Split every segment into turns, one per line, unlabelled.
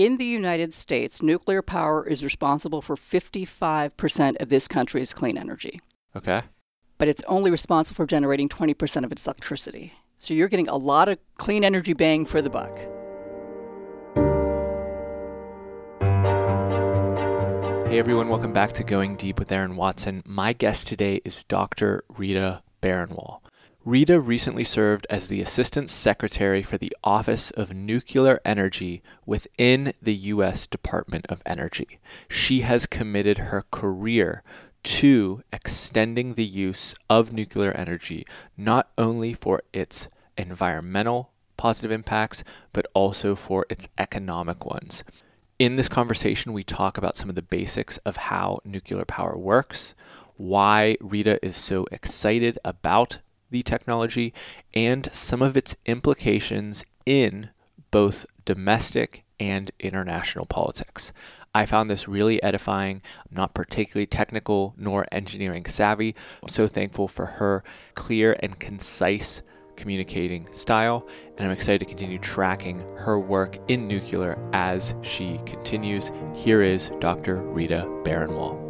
In the United States, nuclear power is responsible for 55% of this country's clean energy.
Okay.
But it's only responsible for generating 20% of its electricity. So you're getting a lot of clean energy bang for the buck.
Hey everyone, welcome back to Going Deep with Aaron Watson. My guest today is Dr. Rita Baranwal. Rita recently served as the Assistant Secretary for the Office of Nuclear Energy within the U.S. Department of Energy. She has committed her career to extending the use of nuclear energy not only for its environmental positive impacts, but also for its economic ones. In this conversation, we talk about some of the basics of how nuclear power works, why Rita is so excited about the technology, and some of its implications in both domestic and international politics. I found this really edifying. I'm not particularly technical nor engineering savvy. I'm so thankful for her clear and concise communicating style, and I'm excited to continue tracking her work in nuclear as she continues. Here is Dr. Rita Baranwal.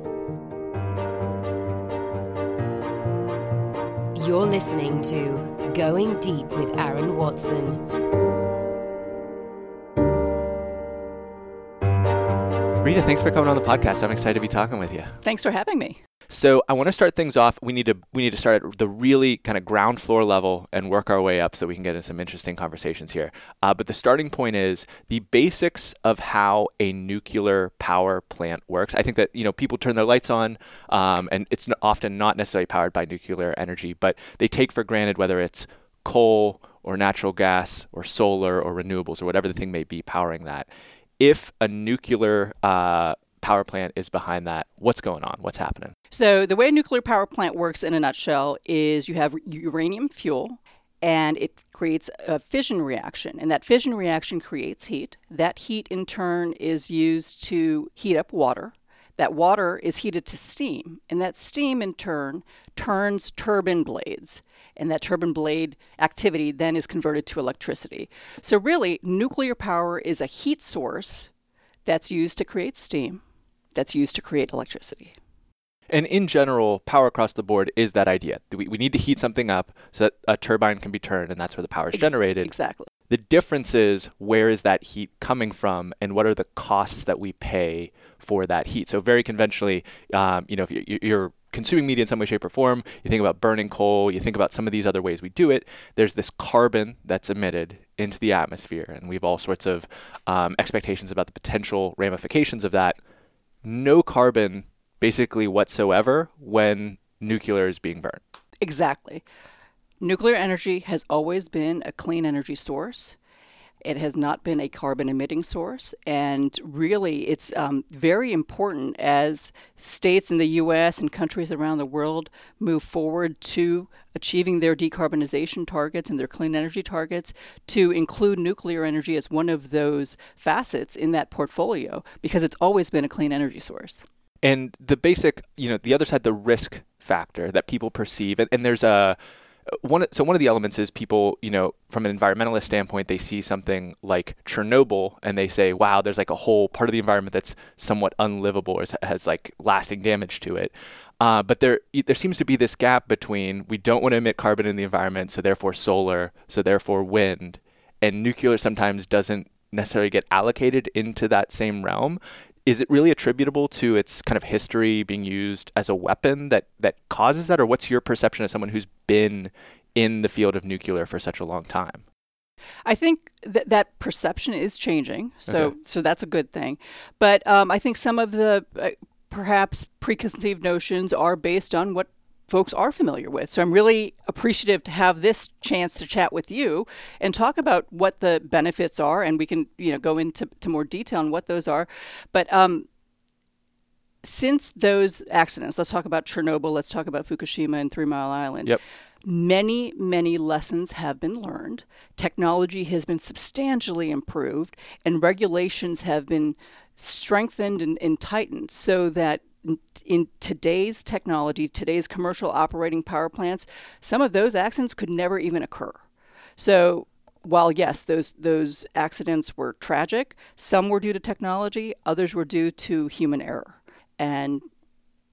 You're listening to Going Deep with Aaron Watson.
Rita, thanks for coming on the podcast. I'm excited to be talking with you.
Thanks for having me.
So I want to start things off. We need to we need to start at the really kind of ground floor level and work our way up so we can get into some interesting conversations here. Uh, but the starting point is the basics of how a nuclear power plant works. I think that you know people turn their lights on, um, and it's often not necessarily powered by nuclear energy, but they take for granted whether it's coal or natural gas or solar or renewables or whatever the thing may be powering that. If a nuclear uh, power plant is behind that. What's going on? What's happening?
So, the way a nuclear power plant works in a nutshell is you have uranium fuel and it creates a fission reaction. And that fission reaction creates heat. That heat, in turn, is used to heat up water. That water is heated to steam. And that steam, in turn, turns turbine blades. And that turbine blade activity then is converted to electricity. So, really, nuclear power is a heat source that's used to create steam that's used to create electricity.
And in general, power across the board is that idea. We, we need to heat something up so that a turbine can be turned, and that's where the power is Ex- generated.
Exactly.
The difference is where is that heat coming from, and what are the costs that we pay for that heat. So very conventionally, um, you know, if you're consuming media in some way, shape, or form, you think about burning coal, you think about some of these other ways we do it. There's this carbon that's emitted into the atmosphere, and we have all sorts of um, expectations about the potential ramifications of that no carbon basically whatsoever when nuclear is being burned.
Exactly. Nuclear energy has always been a clean energy source. It has not been a carbon emitting source. And really, it's um, very important as states in the US and countries around the world move forward to achieving their decarbonization targets and their clean energy targets to include nuclear energy as one of those facets in that portfolio because it's always been a clean energy source.
And the basic, you know, the other side, the risk factor that people perceive, and, and there's a one so one of the elements is people you know from an environmentalist standpoint they see something like chernobyl and they say wow there's like a whole part of the environment that's somewhat unlivable or has like lasting damage to it. Uh, but there there seems to be this gap between we don't want to emit carbon in the environment so therefore solar so therefore wind and nuclear sometimes doesn't necessarily get allocated into that same realm is it really attributable to its kind of history being used as a weapon that that causes that or what's your perception as someone who's been in the field of nuclear for such a long time
I think that that perception is changing, so okay. so that's a good thing. But um, I think some of the uh, perhaps preconceived notions are based on what folks are familiar with. So I'm really appreciative to have this chance to chat with you and talk about what the benefits are, and we can you know go into to more detail on what those are. But um, since those accidents, let's talk about Chernobyl, let's talk about Fukushima and Three Mile Island.
Yep.
Many, many lessons have been learned. Technology has been substantially improved, and regulations have been strengthened and, and tightened so that in today's technology, today's commercial operating power plants, some of those accidents could never even occur. So while yes, those those accidents were tragic, some were due to technology, others were due to human error, and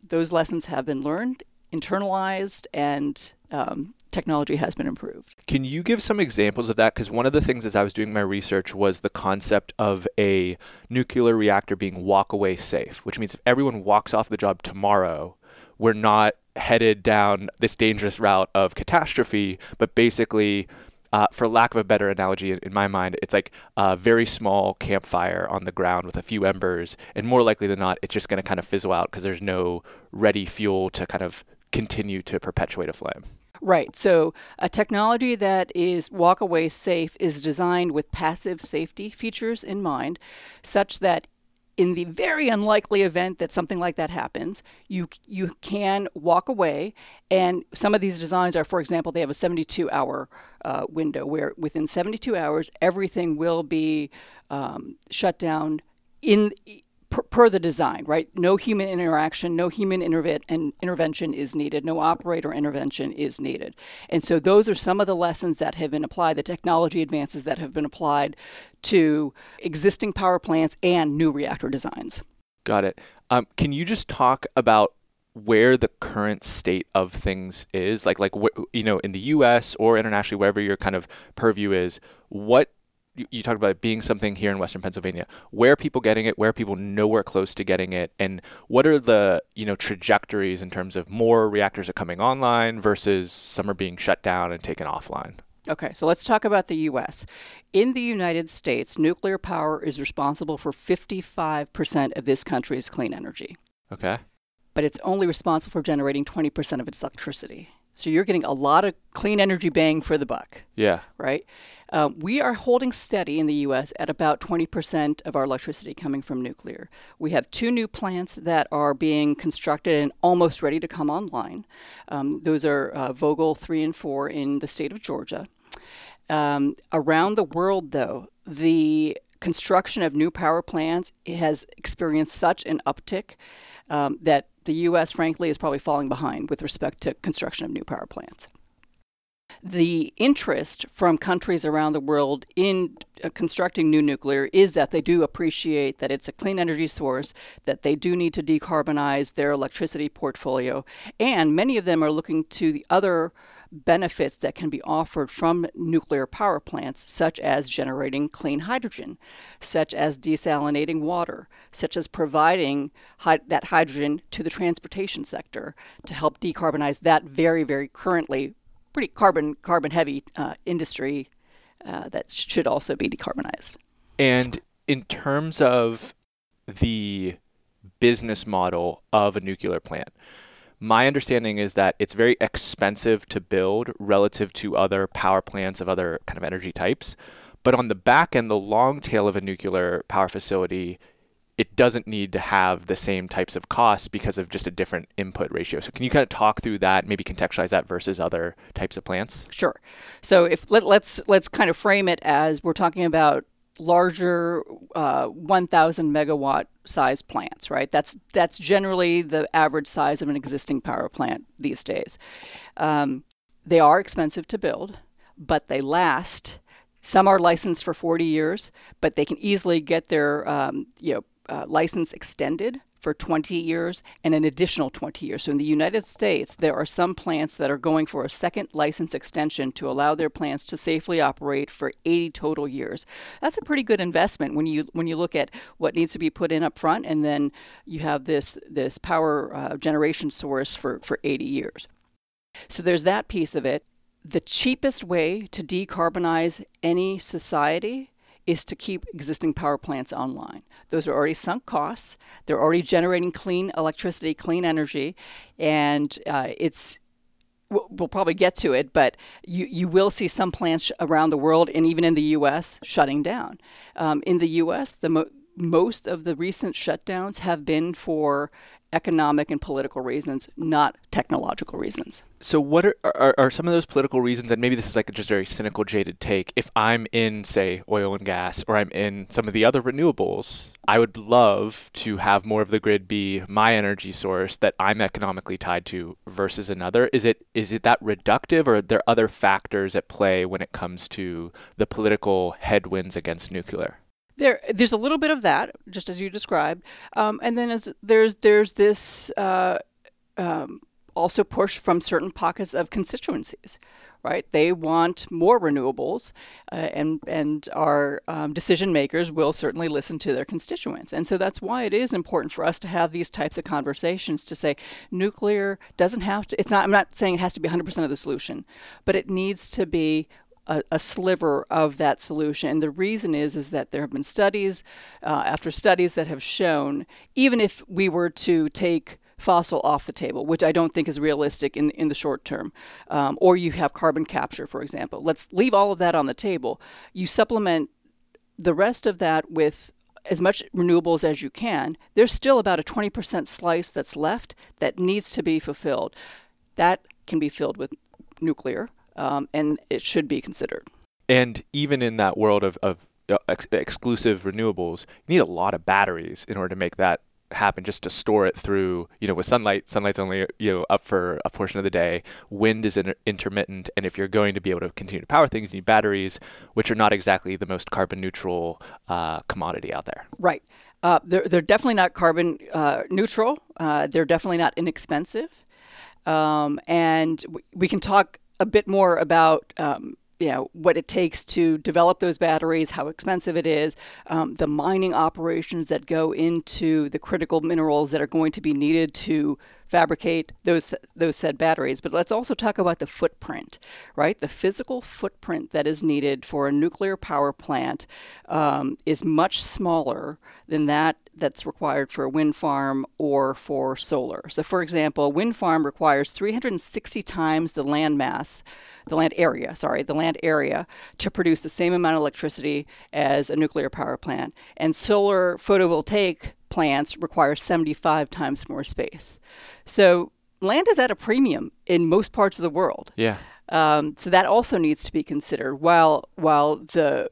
those lessons have been learned, internalized, and um, technology has been improved.
Can you give some examples of that? Because one of the things as I was doing my research was the concept of a nuclear reactor being walk away safe, which means if everyone walks off the job tomorrow, we're not headed down this dangerous route of catastrophe, but basically uh, for lack of a better analogy in, in, my mind, it's like a very small campfire on the ground with a few embers, and more likely than not, it's just going to kind of fizzle out because there's no ready fuel to kind of continue to perpetuate a flame.
Right. So, a technology that is walk away safe is designed with passive safety features in mind, such that in the very unlikely event that something like that happens, you you can walk away. And some of these designs are, for example, they have a 72 hour uh, window where within 72 hours everything will be um, shut down in per, per, the design, right? No human interaction, no human interve- intervention is needed, no operator intervention is needed. And so those are some of the lessons that have been applied, the technology advances that have been applied to existing power plants and new reactor designs.
Got it. Um, can you just talk about where the current state of things is like like you know in the US or internationally wherever your kind of purview is what you, talked about it being something here in Western Pennsylvania. Where are people getting it? Where are people nowhere close to getting it? And what are the you know trajectories in terms of more reactors are coming online versus some are being shut down and taken offline?
Okay, so let's talk about the U.S. In the United States, nuclear power is responsible for 55% of this country's clean energy.
Okay.
But it's only responsible for generating 20% of its electricity. So you're getting a lot of clean energy bang for the buck.
Yeah.
Right? Uh, we are holding steady in the U.S. at about 20% of our electricity coming from nuclear. We have two new plants that are being constructed and almost ready to come online. Um, those are uh, Vogtle 3 and 4 in the state of Georgia. Um, around the world, though, the construction of new power plants has experienced such an uptick um, that the U.S., frankly, is probably falling behind with respect to construction of new power plants the interest from countries around the world in uh, constructing new nuclear is that they do appreciate that it's a clean energy source, that they do need to decarbonize their electricity portfolio, and many of them are looking to the other benefits that can be offered from nuclear power plants, such as generating clean hydrogen, such as desalinating water, such as providing that hydrogen to the transportation sector to help decarbonize that very, very currently pretty carbon carbon heavy uh, industry uh, that should also be decarbonized.
And in terms of the business model of a nuclear plant, my understanding is that it's very expensive to build relative to other power plants of other kind of energy types. But on the back end, the long tail of a nuclear power facility it doesn't need to have the same types of costs because of just a different input ratio. So can you kind of talk through that, maybe contextualize that versus other types of plants?
Sure. So if let, us let's, let's kind of frame it as we're talking about larger uh, 1,000 megawatt size plants, right? That's that's generally the average size of an existing power plant these days. Um, they are expensive to build, but they last. Some are licensed for 40 years, but they can easily get their um, you know uh, license extended for 20 years and an additional 20 years. So in the United States, there are some plants that are going for a second license extension to allow their plants to safely operate for 80 total years. That's a pretty good investment when you when you look at what needs to be put in up front, and then you have this this power uh, generation source for for 80 years. So there's that piece of it. The cheapest way to decarbonize any society is to keep existing power plants online. Those are already sunk costs. They're already generating clean electricity, clean energy, and uh, it's we'll probably get to it, but you, you will see some plants around the world and even in the U.S. shutting down. Um, in the U.S., the mo- most of the recent shutdowns have been for economic and political reasons, not technological reasons.
So, what are, are, are some of those political reasons? And maybe this is like a just very cynical, jaded take. If I'm in, say, oil and gas, or I'm in some of the other renewables, I would love to have more of the grid be my energy source that I'm economically tied to versus another. Is it is it that reductive, or are there other factors at play when it comes to the political headwinds against nuclear?
There, there's a little bit of that, just as you described, um, and then there's there's this uh, um, also push from certain pockets of constituencies, right? They want more renewables, uh, and and our um, decision makers will certainly listen to their constituents, and so that's why it is important for us to have these types of conversations to say nuclear doesn't have to. It's not. I'm not saying it has to be 100% of the solution, but it needs to be a, a, sliver of that solution. And the reason is is that there have been studies uh, after studies that have shown even if we were to take fossil off the table, which I don't think is realistic in in the short term, um, or you have carbon capture, for example. Let's leave all of that on the table. You supplement the rest of that with as much renewables as you can. There's still about a 20% slice that's left that needs to be fulfilled. That can be filled with nuclear um, and it should be considered.
And even in that world of, of uh, ex- exclusive renewables, you need a lot of batteries in order to make that happen just to store it through you know with sunlight sunlight's only you know up for a portion of the day. Wind is inter- intermittent and if you're going to be able to continue to power things you need batteries which are not exactly the most carbon neutral uh, commodity out there.
Right. Uh, they're, they're definitely not carbon uh, neutral. Uh, they're definitely not inexpensive. Um, and we can talk a bit more about um, you know what it takes to develop those batteries, how expensive it is, um, the mining operations that go into the critical minerals that are going to be needed to fabricate those those said batteries. But let's also talk about the footprint, right? The physical footprint that is needed for a nuclear power plant um, is much smaller than that that's required for a wind farm or for solar. So, for example, a wind farm requires 360 times the land mass the land area, sorry, the land area to produce the same amount of electricity as a nuclear power plant. And solar photovoltaic plants require 75 times more space. So land is at a premium in most parts of the world.
Yeah.
Um, so that also needs to be considered. While while the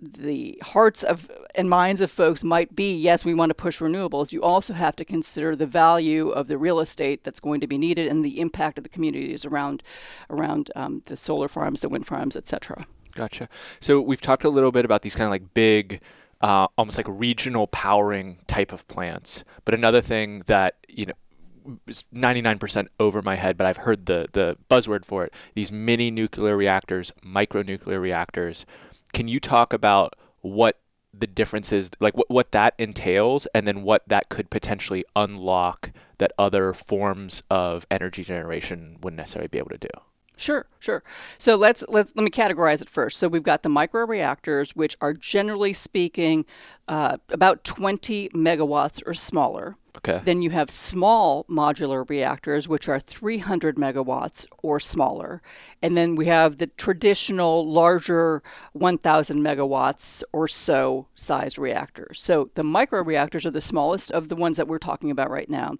the hearts of and minds of folks might be yes, we want to push renewables. You also have to consider the value of the real estate that's going to be needed and the impact of the communities around around um, the solar farms, the wind farms, etc.
Gotcha. So we've talked a little bit about these kind of like big uh, almost like regional powering type of plants. But another thing that you know is 99% over my head, but I've heard the the buzzword for it. These mini nuclear reactors, micro nuclear reactors. Can you talk about what the differences, like what what that entails, and then what that could potentially unlock that other forms of energy generation wouldn't necessarily be able to do?
Sure, sure. So let's let's let me categorize it first. So we've got the microreactors, which are generally speaking uh, about 20 megawatts or smaller.
Okay.
Then you have small modular reactors, which are 300 megawatts or smaller. And then we have the traditional larger 1,000 megawatts or so sized reactors. So the microreactors are the smallest of the ones that we're talking about right now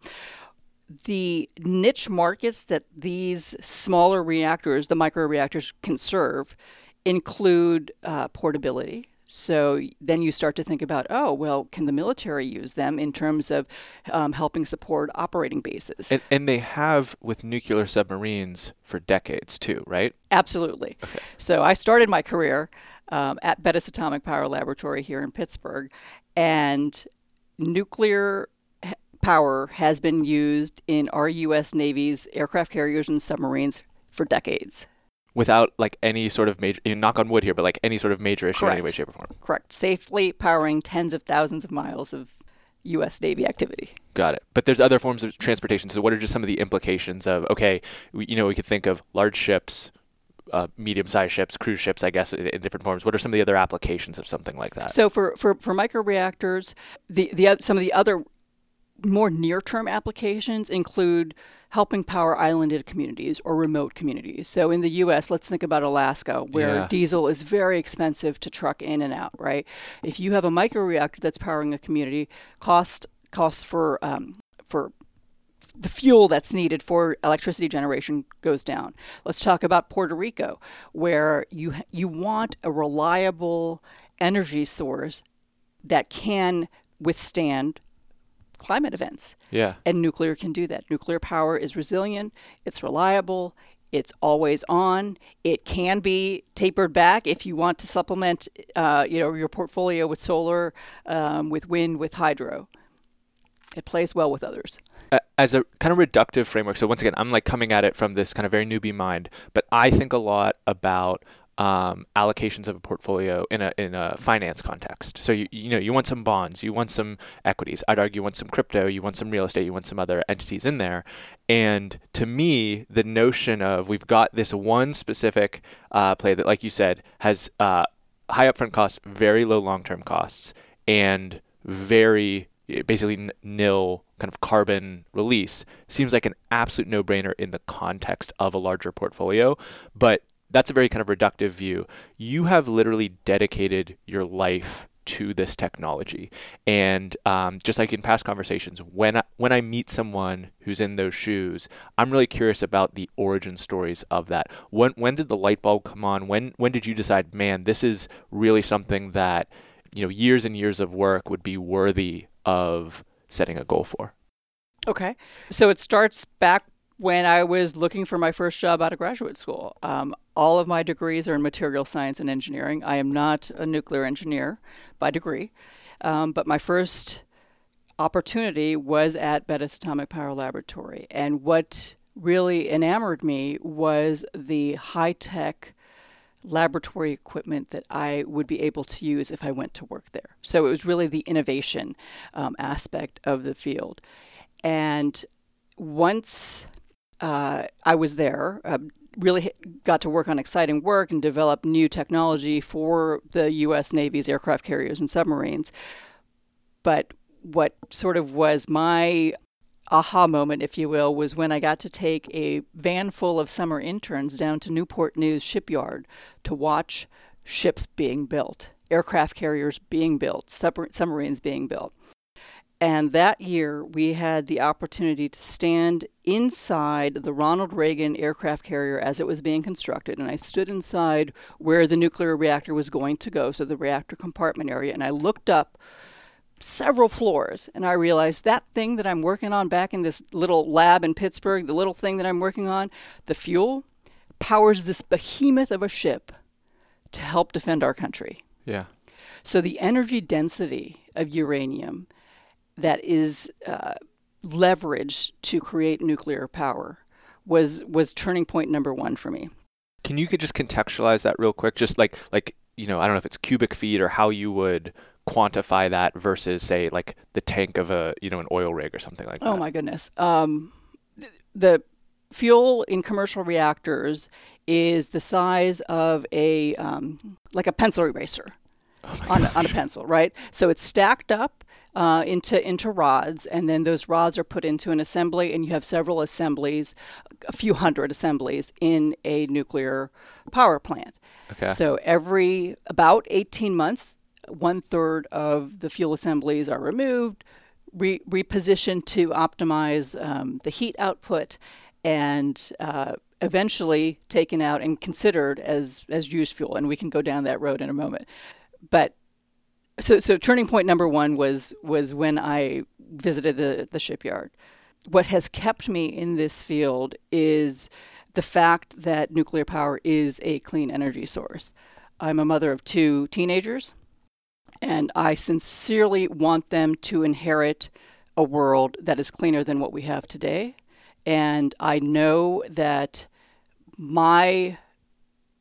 the niche markets that these smaller reactors, the microreactors, can serve include uh, portability. So then you start to think about, oh, well, can the military use them in terms of um, helping support operating bases?
And, and, they have with nuclear submarines for decades too, right?
Absolutely. Okay. So I started my career um, at Bettis Atomic Power Laboratory here in Pittsburgh, and nuclear power has been used in our U.S. Navy's aircraft carriers and submarines for decades.
Without like any sort of major, you know, knock on wood here, but like any sort of major issue
Correct.
in any way, shape, or form.
Correct. Safely powering tens of thousands of miles of U.S. Navy activity.
Got it. But there's other forms of transportation. So what are just some of the implications of, okay, we, you know, we could think of large ships, uh, medium-sized ships, cruise ships, I guess, in, in, different forms. What are some of the other applications of something like that?
So for for, for microreactors, the the some of the other more near term applications include helping power islanded communities or remote communities. So in the US, let's think about Alaska, where yeah. diesel is very expensive to truck in and out, right? If you have a microreactor that's powering a community, cost costs for um, for the fuel that's needed for electricity generation goes down. Let's talk about Puerto Rico, where you you want a reliable energy source that can withstand climate events.
Yeah.
And nuclear can do that. Nuclear power is resilient, it's reliable, it's always on. It can be tapered back if you want to supplement, uh, you know, your portfolio with solar, um, with wind, with hydro. It plays well with others.
As a kind of reductive framework, so once again, I'm like coming at it from this kind of very newbie mind, but I think a lot about um, allocations of a portfolio in a in a finance context. So you you know you want some bonds, you want some equities. I'd argue you want some crypto, you want some real estate, you want some other entities in there. And to me, the notion of we've got this one specific uh, play that, like you said, has uh, high upfront costs, very low long term costs, and very basically nil kind of carbon release seems like an absolute no brainer in the context of a larger portfolio. But that's a very kind of reductive view. You have literally dedicated your life to this technology, and um, just like in past conversations, when I, when I meet someone who's in those shoes, I'm really curious about the origin stories of that. When when did the light bulb come on? When when did you decide, man, this is really something that you know years and years of work would be worthy of setting a goal for?
Okay, so it starts back when I was looking for my first job out of graduate school. Um, all of my degrees are in material science and engineering. I am not a nuclear engineer by degree, um, but my first opportunity was at Bettis Atomic Power Laboratory. And what really enamored me was the high tech laboratory equipment that I would be able to use if I went to work there. So it was really the innovation um, aspect of the field. And once uh, I was there. Uh, really got to work on exciting work and develop new technology for the U.S. Navy's aircraft carriers and submarines. But what sort of was my aha moment, if you will, was when I got to take a van full of summer interns down to Newport News shipyard to watch ships being built, aircraft carriers being built, submarines being built. And that year, we had the opportunity to stand inside the Ronald Reagan aircraft carrier as it was being constructed. And I stood inside where the nuclear reactor was going to go, so the reactor compartment area. And I looked up several floors and I realized that thing that I'm working on back in this little lab in Pittsburgh, the little thing that I'm working on, the fuel powers this behemoth of a ship to help defend our country.
Yeah.
So the energy density of uranium that is uh, leveraged to create nuclear power was was turning point number one for me.
Can you could just contextualize that real quick? Just like like you know, I don't know if it's cubic feet or how you would quantify that versus say like the tank of a you know an oil rig or something like
oh
that.
Oh my goodness. Um, the fuel in commercial reactors is the size of a um, like a pencil eraser
oh
on, on a pencil, right? So it's stacked up uh, into into rods, and then those rods are put into an assembly, and you have several assemblies, a few hundred assemblies in a nuclear power plant.
Okay.
So every about 18 months, one third of the fuel assemblies are removed, re- repositioned to optimize um, the heat output, and uh, eventually taken out and considered as as used fuel. And we can go down that road in a moment. But so so turning point number one was was when I visited the the shipyard. What has kept me in this field is the fact that nuclear power is a clean energy source. I'm a mother of two teenagers, and I sincerely want them to inherit a world that is cleaner than what we have today. And I know that my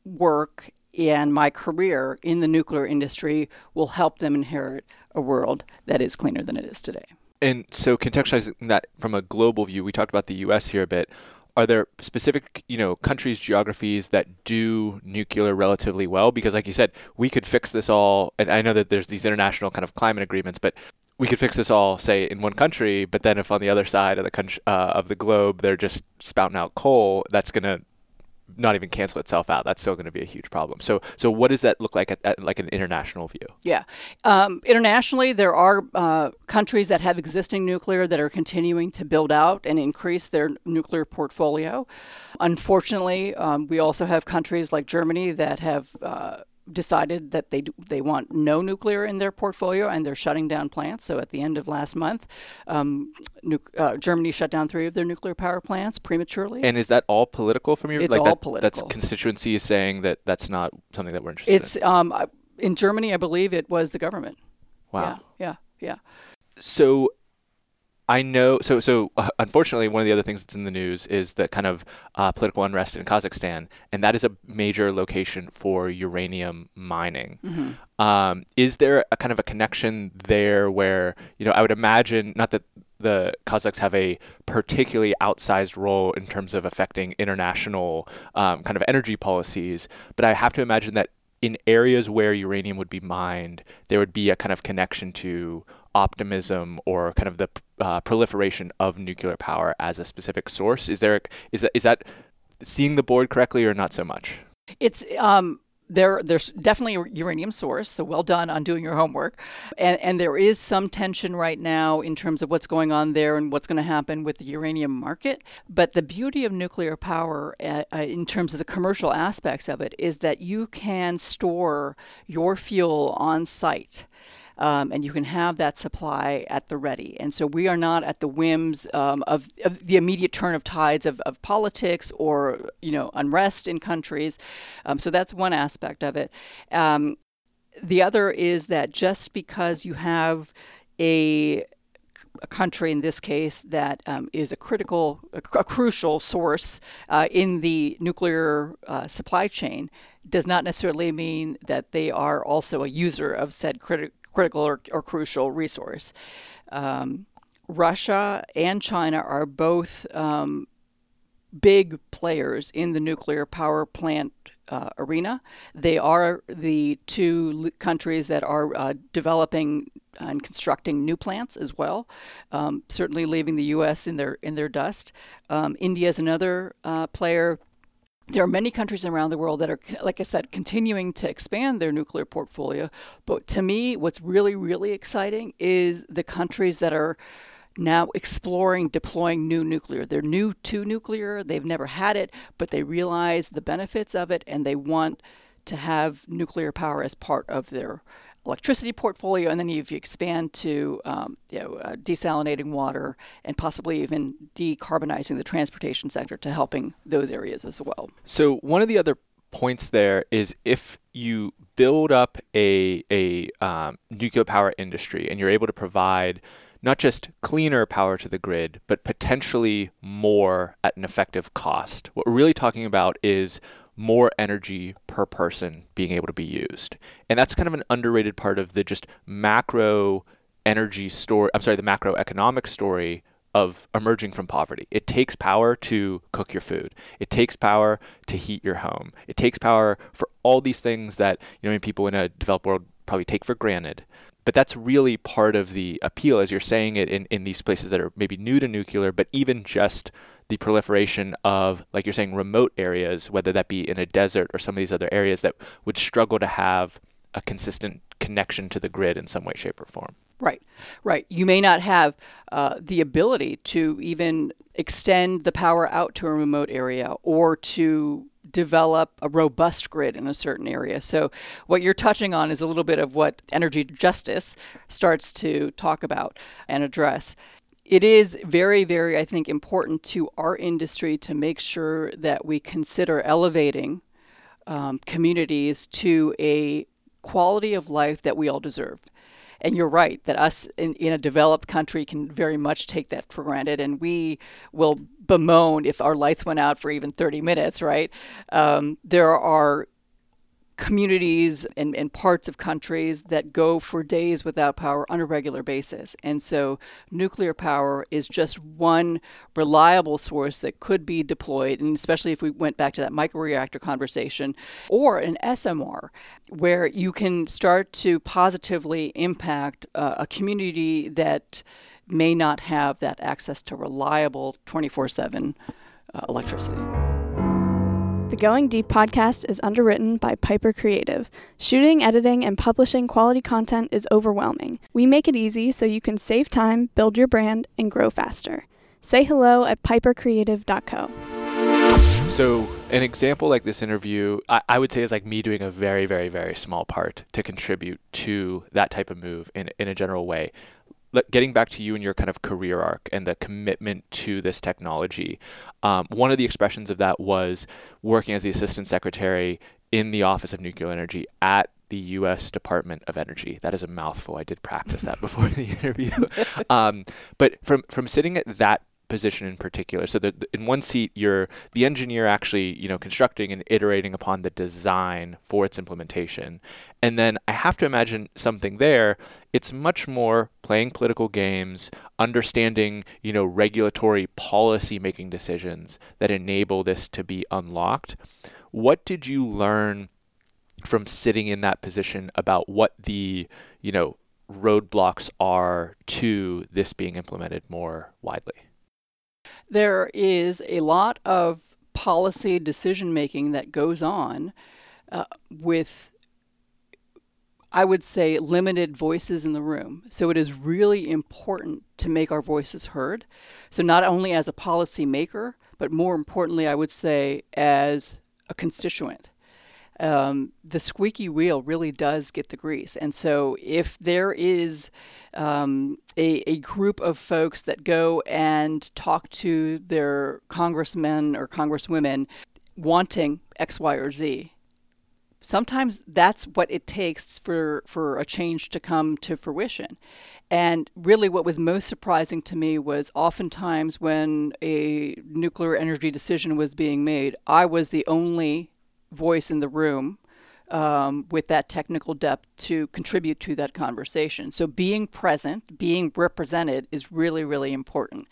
work and my career in the nuclear industry will help them inherit a world that is cleaner than it is today.
And so contextualizing that from a global view, we talked about the US here a bit. Are there specific, you know, countries, geographies that do nuclear relatively well? Because like you said, we could fix this all and I know that there's these international kind of climate agreements, but we could fix this all, say, in one country, but then if on the other side of the country uh, of the globe they're just spouting out coal, that's going to not even cancel itself out. That's still going to be a huge problem. So, so what does that look like at, at like an international view?
Yeah, um, internationally, there are uh, countries that have existing nuclear that are continuing to build out and increase their nuclear portfolio. Unfortunately, um, we also have countries like Germany that have uh, decided that they they want no nuclear in their portfolio and they're shutting down plants. So at the end of last month, um, nu- uh, Germany shut down three of their nuclear power plants prematurely.
And is that all political from your?
It's
like
all
that,
political.
That's constituency is saying that that's not something that we're interested
it's
in.
um, in Germany, I believe it was the government.
Wow.
Yeah, yeah, yeah.
So I know. So so uh, unfortunately, one of the other things that's in the news is the kind of uh, political unrest in Kazakhstan, and that is a major location for uranium mining. Um, is there a kind of a connection there where you know I would imagine not that the Kazakhs have a particularly outsized role in terms of affecting international um, kind of energy policies, but I have to imagine that in areas where uranium would be mined, there would be a kind of connection to optimism or kind of the uh, proliferation of nuclear power as a specific source. Is there is that is that seeing the board correctly or not so much?
It's um, there. There's definitely a uranium source. So well done on doing your homework. And and there is some tension right now in terms of what's going on there and what's going to happen with the uranium market. But the beauty of nuclear power, uh, uh, in terms of the commercial aspects of it, is that you can store your fuel on site. Um, and you can have that supply at the ready. And so we are not at the whims um, of, of the immediate turn of tides of, of politics or you know unrest in countries. Um, so that's one aspect of it. Um, the other is that just because you have a a country in this case that um, is a critical, a, a crucial source uh, in the nuclear uh, supply chain does not necessarily mean that they are also a user of said criti- critical or, or crucial resource. Um, Russia and China are both um, big players in the nuclear power plant uh, arena. They are the two countries that are uh, developing and constructing new plants as well. Um, certainly, leaving the U.S. in their in their dust. Um, India is another uh, player. There are many countries around the world that are, like I said, continuing to expand their nuclear portfolio. But to me, what's really, really exciting is the countries that are now exploring deploying new nuclear. They're new to nuclear, they've never had it, but they realize the benefits of it and they want to have nuclear power as part of their electricity portfolio. And then if you expand to um, you know, uh, desalinating water and possibly even decarbonizing the transportation sector to helping those areas as well.
So one of the other points there is if you build up a a um, nuclear power industry and you're able to provide not just cleaner power to the grid, but potentially more at an effective cost. What we're really talking about is more energy per person being able to be used. And that's kind of an underrated part of the just macro energy story, I'm sorry, the macroeconomic story of emerging from poverty. It takes power to cook your food. It takes power to heat your home. It takes power for all these things that, you know, people in a developed world probably take for granted. But that's really part of the appeal, as you're saying it in, in these places that are maybe new to nuclear, but even just the proliferation of, like you're saying, remote areas, whether that be in a desert or some of these other areas that would struggle to have a consistent connection to the grid in some way, shape, or form.
Right, right. You may not have uh, the ability to even extend the power out to a remote area or to develop a robust grid in a certain area. So, what you're touching on is a little bit of what energy justice starts to talk about and address. It is very, very, I think, important to our industry to make sure that we consider elevating um, communities to a quality of life that we all deserve. And you're right that us in, in a developed country can very much take that for granted, and we will bemoan if our lights went out for even 30 minutes, right? Um, there are communities and, and parts of countries that go for days without power on a regular basis. And so nuclear power is just one reliable source that could be deployed, and especially if we went back to that microreactor conversation, or an SMR, where you can start to positively impact uh, a community that may not have that access to reliable 24 7 uh, electricity.
The Going Deep podcast is underwritten by Piper Creative. Shooting, editing, and publishing quality content is overwhelming. We make it easy so you can save time, build your brand, and grow faster. Say hello at pipercreative.co.
So, an example like this interview, I, I, would say, is like me doing a very, very, very small part to contribute to that type of move in, in a general way getting back to you and your kind of career arc and the commitment to this technology, um, one of the expressions of that was working as the assistant secretary in the Office of Nuclear Energy at the U.S. Department of Energy. That is a mouthful. I did practice that before the interview. um, but from from sitting at that position in particular. So that in one seat, you're the engineer actually, you know, constructing and iterating upon the design for its implementation. And then I have to imagine something there. It's much more playing political games, understanding, you know, regulatory policy making decisions that enable this to be unlocked. What did you learn from sitting in that position about what the, you know, roadblocks are to this being implemented more widely?
There is a lot of policy decision making that goes on uh, with, I would say, limited voices in the room. So it is really important to make our voices heard. So, not only as a policy maker, but more importantly, I would say, as a constituent um, the squeaky wheel really does get the grease. And so, if there is um, a, a group of folks that go and talk to their congressmen or congresswomen wanting X, Y, or Z, sometimes that's what it takes for, for a change to come to fruition. And really, what was most surprising to me was oftentimes when a nuclear energy decision was being made, I was the only voice in the room um, with that technical depth to contribute to that conversation. So being present, being represented is really, really important.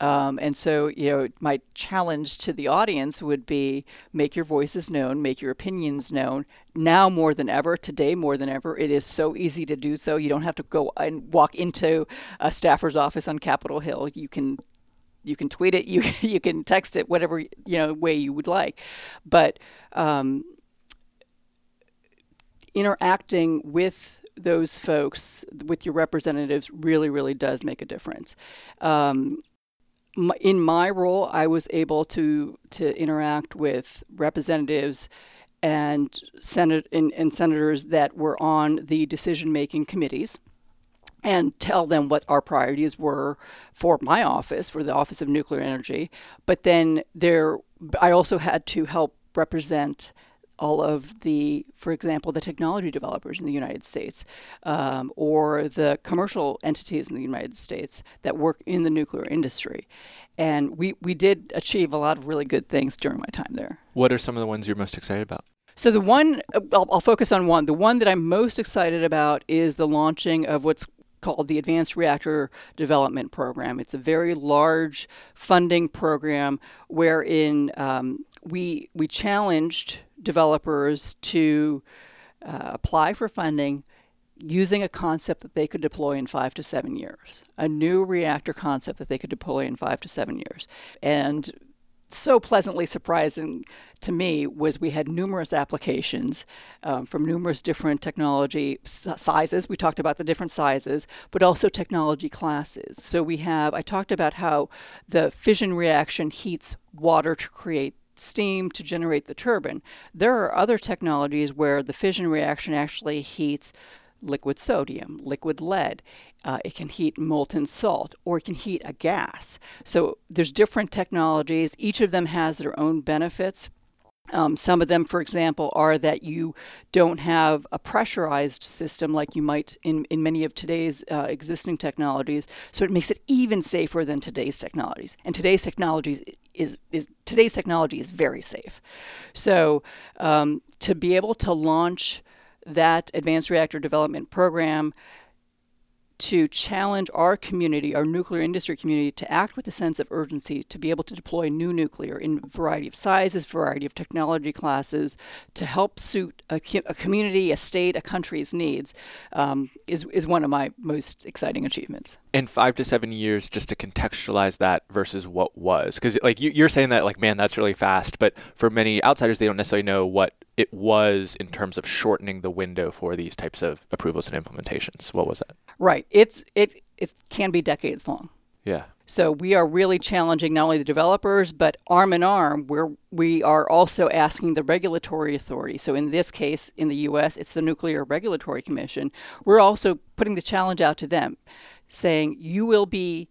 Um, and so, you know, my challenge to the audience would be make your voices known, make your opinions known. Now more than ever, today more than ever, it is so easy to do so. You don't have to go and walk into a staffer's office on Capitol Hill. You can you can tweet it, you you can text it, whatever you know way you would like, but um, interacting with those folks, with your representatives, really really does make a difference. Um, in my role, I was able to to interact with representatives and senate and, and senators that were on the decision making committees and tell them what our priorities were for my office, for the Office of Nuclear Energy. But then there, I also had to help represent all of the, for example, the technology developers in the United States um, or the commercial entities in the United States that work in the nuclear industry. And we, we did achieve a lot of really good things during my time there.
What are some of the ones you're most excited about?
So the one I'll, I'll, focus on one. The one that I'm most excited about is the launching of what's called the Advanced Reactor Development Program. It's a very large funding program wherein um, we we challenged developers to uh, apply for funding using a concept that they could deploy in five to seven years, a new reactor concept that they could deploy in five to seven years. And so pleasantly surprising to me was we had numerous applications um, from numerous different technology sizes. We talked about the different sizes, but also technology classes. So we have, I talked about how the fission reaction heats water to create steam to generate the turbine. There are other technologies where the fission reaction actually heats liquid sodium, liquid lead. Uh, it can heat molten salt or it can heat a gas. So there's different technologies. Each of them has their own benefits. Um, some of them, for example, are that you don't have a pressurized system like you might in, in many of today's uh, existing technologies. So it makes it even safer than today's technologies. And today's technologies is, is today's technology is very safe. So um, to be able to launch that advanced reactor development program to challenge our community, our nuclear industry community, to act with a sense of urgency to be able to deploy new nuclear in a variety of sizes, variety of technology classes, to help suit a, a community, a state, a country's needs, um, is, is one of my most exciting achievements.
In five to seven years, just to contextualize that versus what was, because like you, you're saying that like man, that's really fast, but for many outsiders, they don't necessarily know what it was in terms of shortening the window for these types of approvals and implementations. What was that?
Right. It's it it can be decades long.
Yeah.
So we are really challenging not only the developers, but arm in arm, where we are also asking the regulatory authority. So in this case, in the U.S., it's the Nuclear Regulatory Commission. We're also putting the challenge out to them, saying you will be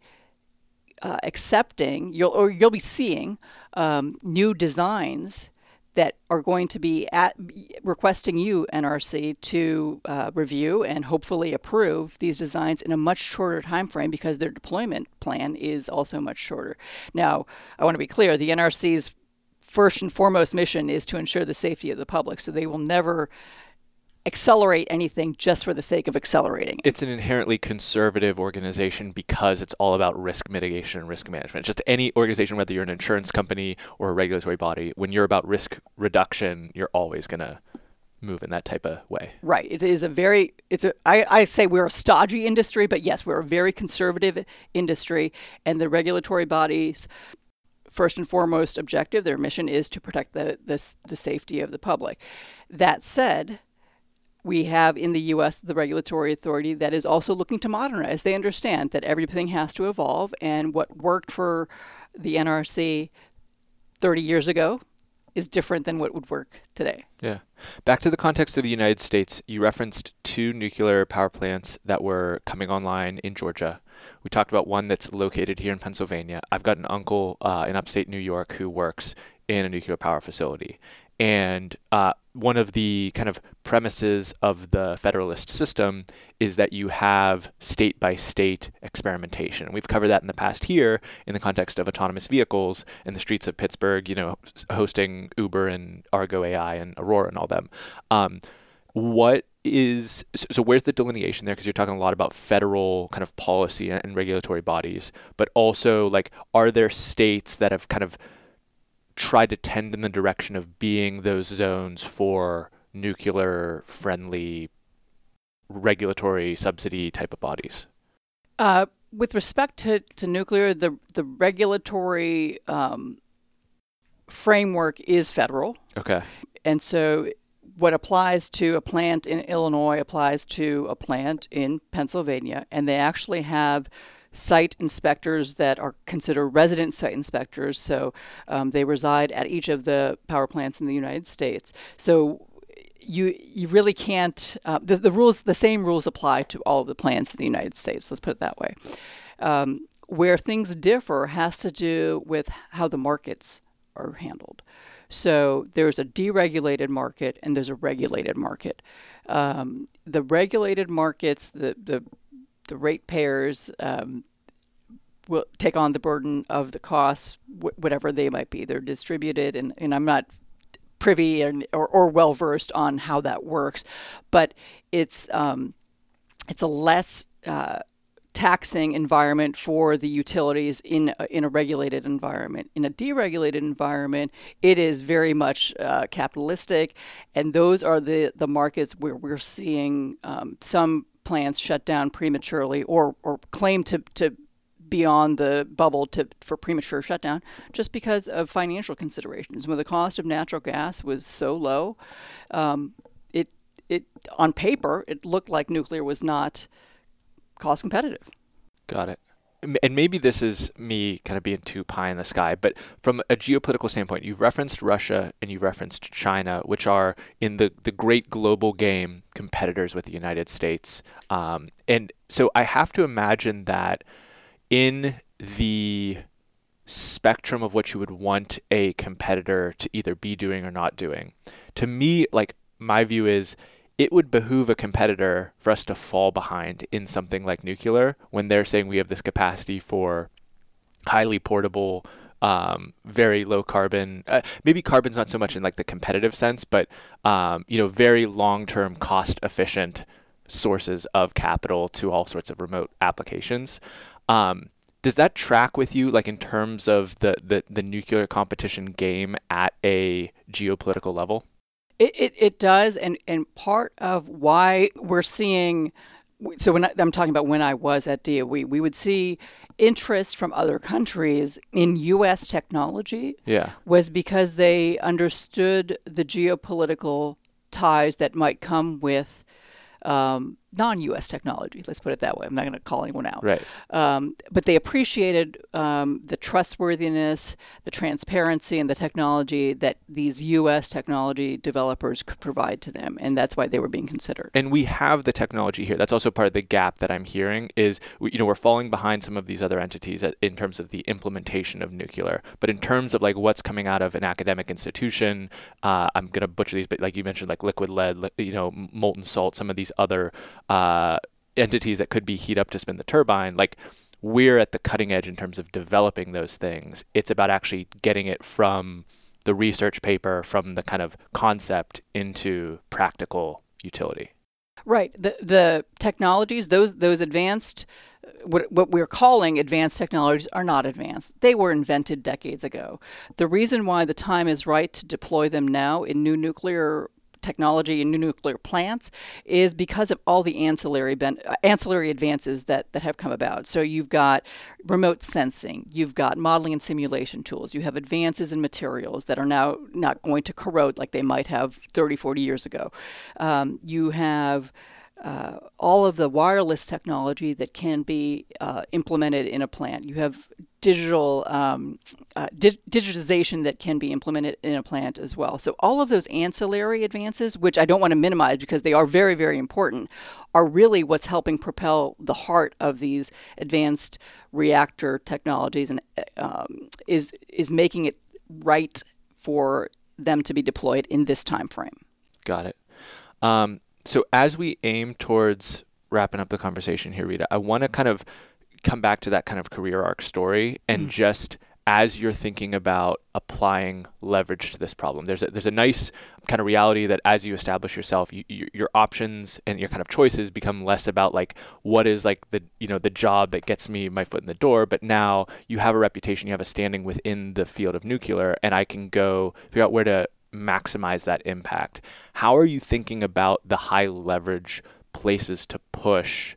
uh, accepting, you'll or you'll be seeing um, new designs that are going to be at, requesting you, NRC, to uh, review and hopefully approve these designs in a much shorter time frame because their deployment plan is also much shorter. Now, I want to be clear: the NRC's first and foremost mission is to ensure the safety of the public, so they will never accelerate anything just for the sake of accelerating.
It's an inherently conservative organization because it's all about risk mitigation and risk management. Just any organization, whether you're an insurance company or a regulatory body, when you're about risk reduction, you're always going to move in that type of way.
Right. It is a very it's a I, I say we're a stodgy industry, but yes, we're a very conservative industry and the regulatory bodies first and foremost objective, their mission is to protect the, the, the safety of the public. That said, we have in the U.S. the regulatory authority that is also looking to modernize. They understand that everything has to evolve, and what worked for the NRC 30 years ago is different than what would work today.
Yeah. Back to the context of the United States, you referenced two nuclear power plants that were coming online in Georgia. We talked about one that's located here in Pennsylvania. I've got an uncle uh, in upstate New York who works in a nuclear power facility. And uh, one of the kind of premises of the federalist system is that you have state by state experimentation. we've covered that in the past here in the context of autonomous vehicles in the streets of Pittsburgh, you know, hosting Uber and Argo AI and Aurora and all them. Um, what is so where's the delineation there because you're talking a lot about federal kind of policy and regulatory bodies but also like are there states that have kind of tried to tend in the direction of being those zones for nuclear friendly regulatory subsidy type of bodies?
Uh, with respect to, to nuclear, the, the regulatory um, framework is federal.
Okay.
And so what applies to a plant in Illinois applies to a plant in Pennsylvania. And they actually have site inspectors that are considered resident site inspectors. So um, they reside at each of the power plants in the United States. So you you really can't. Uh, the, the rules, the same rules apply to all of the plants in the United States. Let's put it that way. Um, where things differ has to do with how the markets are handled. So there's a deregulated market and there's a regulated market. Um, the regulated markets, the, the the ratepayers um, will take on the burden of the costs, wh- whatever they might be. They're distributed, and, and I'm not privy and, or, or well versed on how that works, but it's um, it's a less uh, taxing environment for the utilities in a, in a regulated environment. In a deregulated environment, it is very much uh, capitalistic, and those are the the markets where we're seeing um, some plants shut down prematurely or, or claim to, to be on the bubble to, for premature shutdown just because of financial considerations. When the cost of natural gas was so low, um, it, it on paper, it looked like nuclear was not cost competitive.
Got it and maybe this is me kind of being too pie in the sky, but from a geopolitical standpoint, you've referenced Russia and you've referenced China, which are in the, the great global game competitors with the United States. Um, and so I have to imagine that in the spectrum of what you would want a competitor to either be doing or not doing, to me, like my view is it would behoove a competitor for us to fall behind in something like nuclear when they're saying we have this capacity for highly portable um, very low carbon uh, maybe carbon's not so much in like the competitive sense but um, you know very long term cost efficient sources of capital to all sorts of remote applications. Um, does that track with you, like in terms of the, the, the nuclear competition game at a geopolitical level?
It, it, it does, and, and part of why we're seeing so when I, am talking about when I was at DOE, we would see interest from other countries in U.S. technology.
Yeah.
was because they understood the geopolitical ties that might come with um, non-U.S. technology. Let's put it that way. I'm not going to call anyone out.
Right.
Um, but they appreciated um, the trustworthiness, the transparency, and the technology that these U.S. technology developers could provide to them, and that's why they were being considered.
And we have the technology here. That's also part of the gap that I'm hearing is we, you know we're falling behind some of these other entities in terms of the implementation of nuclear, but in terms of like what's coming out of an academic institution, uh, I'm going to butcher these, but like you mentioned, like liquid lead, you know, molten salt, some of these other uh, entities that could be heat up to spin the turbine, like we're at the cutting edge in terms of developing those things. It's about actually getting it from the research paper, from the kind of concept into practical utility.
Right. The the technologies, those those advanced what, what we're calling advanced technologies are not advanced. They were invented decades ago. The reason why the time is right to deploy them now in new nuclear technology in new nuclear plants is because of all the ancillary ben- ancillary advances that, that have come about. So you've got remote sensing, you've got modeling and simulation tools, you have advances in materials that are now not going to corrode like they might have 30, 40 years ago. Um, you have uh, all of the wireless technology that can be uh, implemented in a plant. You have digital um, uh, di- digitization that can be implemented in a plant as well. So all of those ancillary advances, which I don't want to minimize because they are very, very important, are really what's helping propel the heart of these advanced reactor technologies and um, is is making it right for them to be deployed in this time frame.
Got it. Um, so as we aim towards wrapping up the conversation here, Rita, I want to kind of come back to that kind of career arc story and mm just as you're thinking about applying leverage to this problem. There's a, there's a nice kind of reality that as you establish yourself, you, you, your options and your kind of choices become less about like what is like the you know the job that gets me my foot in the door, but now you have a reputation, you have a standing within the field of nuclear, and I can go figure out where to maximize that impact. How are you thinking about the high leverage places to push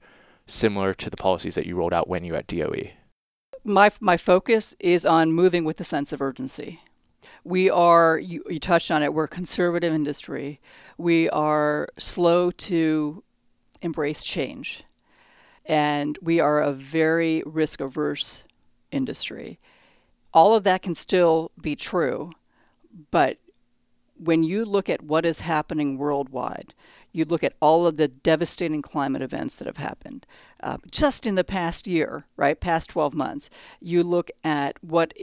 similar to the policies that you rolled out when you were at DOE?
My, my focus is on moving with a sense of urgency. We are, you, you touched on it, we're a conservative industry. We are slow to embrace change. And we are a very risk averse industry. All of that can still be true, but when you look at what is happening worldwide, you look at all of the devastating climate events that have happened uh, just in the past year, right, past 12 months. You look at what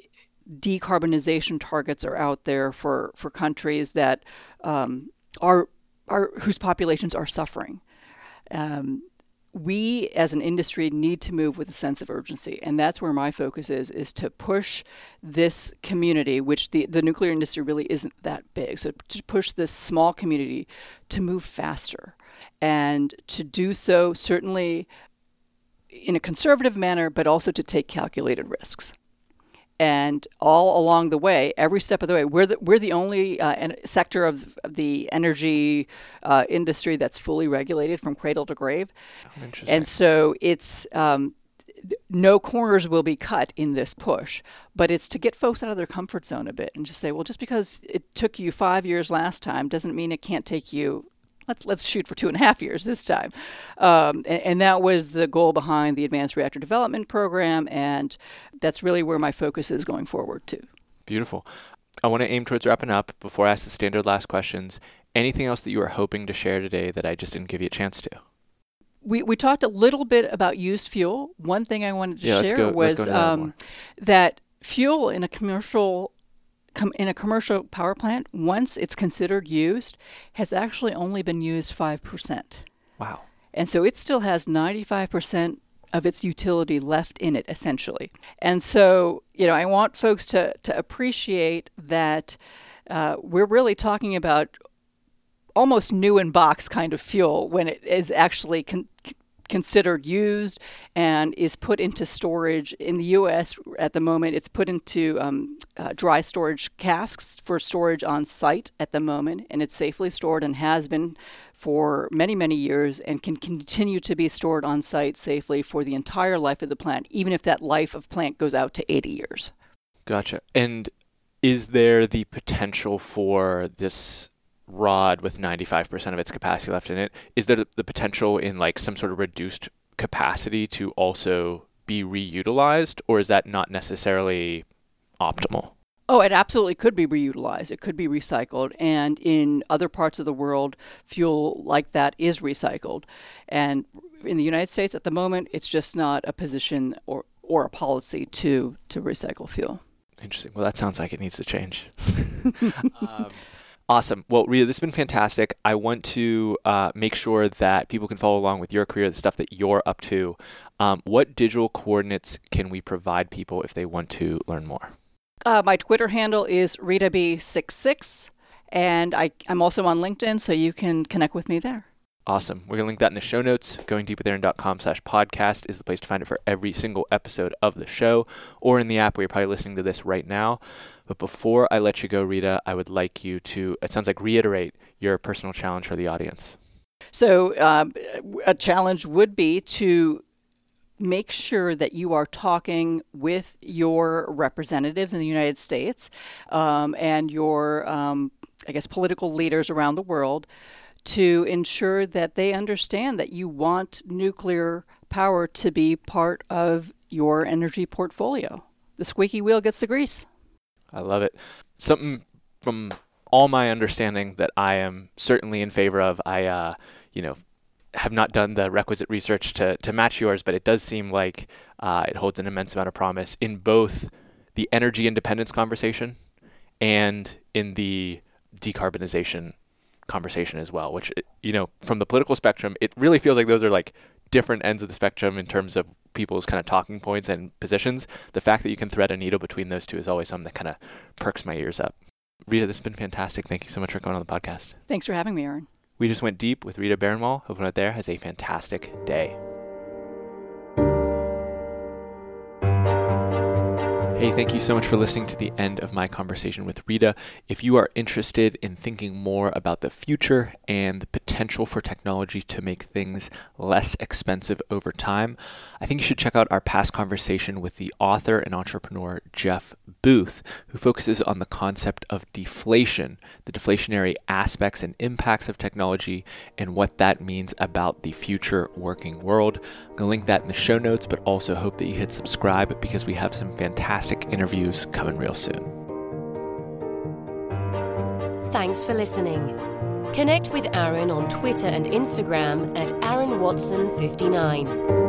decarbonization targets are out there for, for countries that um, are, are whose populations are suffering. Um, we as an industry need to move with a sense of urgency and that's where my focus is is to push this community which the, the nuclear industry really isn't that big. So to push this small community to move faster. And to do so certainly in a conservative manner but also to take calculated risks and all along the way, every step of the way, we're the, we're the only uh, sector of, the energy uh, industry that's fully regulated from cradle to grave.
Oh,
and so it's um, no corners will be cut in this push, but it's to get folks out of their comfort zone a bit and just say, well, just because it took you five years last time doesn't mean it can't take you let's let's shoot for two and a half years this time, um, and, and, that was the goal behind the Advanced Reactor Development Program, and that's really where my focus is going forward too.
Beautiful. I want to aim towards wrapping up before I ask the standard last questions. Anything else that you are hoping to share today that I just didn't give you a chance to?
We, we talked a little bit about used fuel. One thing I wanted to
yeah,
share
go,
was um, that fuel in a commercial com- in a commercial power plant, once it's considered used, has actually only been used 5%.
Wow.
And so it still has 95% of its utility left in it, essentially. And so, you know, I want folks to, to appreciate that uh, we're really talking about almost new in box kind of fuel when it is actually con- considered used and is put into storage in the U.S. at the moment. It's put into um, uh, dry storage casks for storage on site at the moment, and it's safely stored and has been for many, many years and can continue to be stored on site safely for the entire life of the plant, even if that life of plant goes out to 80 years.
Gotcha. And is there the potential for this rod with 95% of its capacity left in it, is there the potential in like some sort of reduced capacity to also be reutilized, or is that not necessarily optimal?
Oh, it absolutely could be reutilized. It could be recycled. And in other parts of the world, fuel like that is recycled. And in the United States at the moment, it's just not a position or, or a policy to, to recycle fuel.
Interesting. Well, that sounds like it needs to change. um, Awesome. Well, Rita, this has been fantastic. I want to uh, make sure that people can follow along with your career, the stuff that you're up to. Um, what digital coordinates can we provide people if they want to learn more?
Uh, my Twitter handle is RitaB66, and I, I'm also on LinkedIn, so you can connect with me there.
Awesome. We're going to link that in the show notes. GoingDeepWithAaron.com slash podcast is the place to find it for every single episode of the show or in the app where you're probably listening to this right now. But before I let you go, Rita, I would like you to, it sounds like, reiterate your personal challenge for the audience.
So, um, a challenge would be to make sure that you are talking with your representatives in the United States um, and your, um, I guess, political leaders around the world to ensure that they understand that you want nuclear power to be part of your energy portfolio. The squeaky wheel gets the grease.
I love it. Something from all my understanding that I am certainly in favor of. I, uh, you know, have not done the requisite research to, to match yours, but it does seem like uh, it holds an immense amount of promise in both the energy independence conversation and in the decarbonization conversation as well, which, you know, from the political spectrum, it really feels like those are like different ends of the spectrum in terms of people's kind of talking points and positions. The fact that you can thread a needle between those two is always something that kind of perks my ears up. Rita, this has been fantastic. Thank you so much for coming on the podcast.
Thanks for having me, Aaron.
We just went deep with Rita Baranwal. Hope everyone out there has a fantastic day. Hey, thank you so much for listening to the end of my conversation with Rita. If you are interested in thinking more about the future and the potential for technology to make things less expensive over time, I think you should check out our past conversation with the author and entrepreneur Jeff Booth, who focuses on the concept of deflation, the deflationary aspects and impacts of technology, and what that means about the future working world. I'm going to link that in the show notes, but also hope that you hit subscribe because we have some fantastic fantastic interviews coming real soon.
Thanks for listening. Connect with Aaron on Twitter and Instagram at Aaron Watson 59.